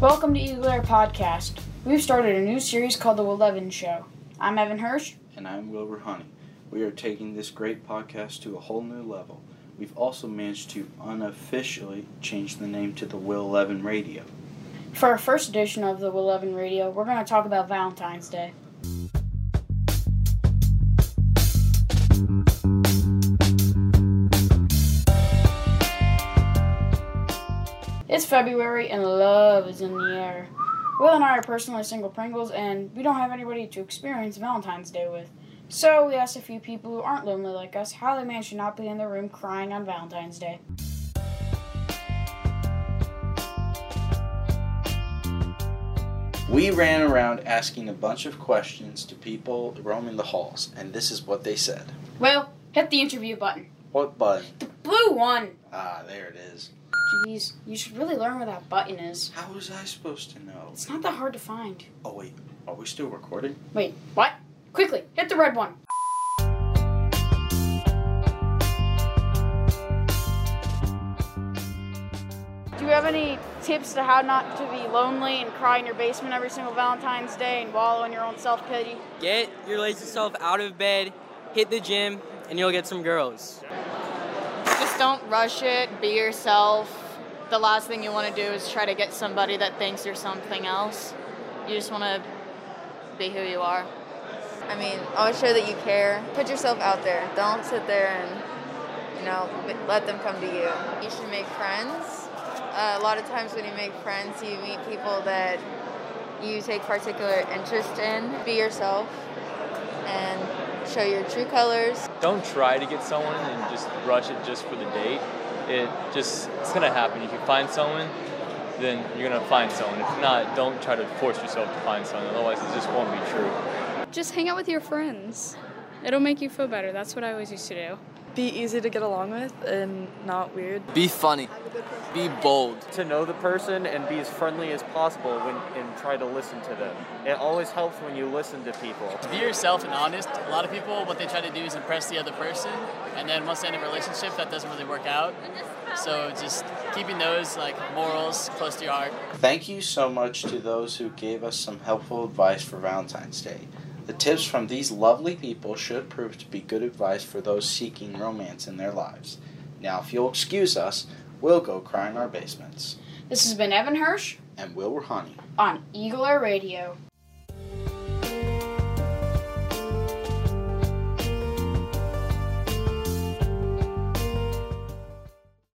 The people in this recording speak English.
Welcome to Eagle Air Podcast. We've started a new series called The Will Evans Show. I'm Evan Hirsch. And I'm Wilbur Honey. We are taking this great podcast to a whole new level. We've also managed to unofficially change the name to the Will Eleven Radio. For our first edition of The Will Evan Radio, we're going to talk about Valentine's Day. It's February and love is in the air. Will and I are personally single Pringles, and we don't have anybody to experience Valentine's Day with. So we asked a few people who aren't lonely like us how they manage to not be in their room crying on Valentine's Day. We ran around asking a bunch of questions to people roaming the halls, and this is what they said. Well, hit the interview button. What button? The blue one. Ah, there it is. Jeez, you should really learn where that button is. How was I supposed to know? It's not that hard to find. Oh, wait. Are we still recording? Wait, what? Quickly, hit the red one. Do you have any tips to how not to be lonely and cry in your basement every single Valentine's Day and wallow in your own self pity? Get your lazy self out of bed, hit the gym, and you'll get some girls. Don't rush it. Be yourself. The last thing you want to do is try to get somebody that thinks you're something else. You just want to be who you are. I mean, always show that you care. Put yourself out there. Don't sit there and, you know, let them come to you. You should make friends. Uh, a lot of times when you make friends, you meet people that you take particular interest in. Be yourself and show your true colors. Don't try to get someone and just rush it just for the date. It just it's gonna happen. If you find someone, then you're gonna find someone. If not, don't try to force yourself to find someone. Otherwise, it just won't be true. Just hang out with your friends. It'll make you feel better. That's what I always used to do. Be easy to get along with and not weird. Be funny. Be bold. To know the person and be as friendly as possible when and try to listen to them. It always helps when you listen to people. Be yourself and honest. A lot of people, what they try to do is impress the other person, and then once they end a relationship, that doesn't really work out. So just keeping those like morals close to your heart. Thank you so much to those who gave us some helpful advice for Valentine's Day. The tips from these lovely people should prove to be good advice for those seeking romance in their lives. Now, if you'll excuse us, we'll go cry in our basements. This has been Evan Hirsch And Will Honey. on Eagle Air Radio.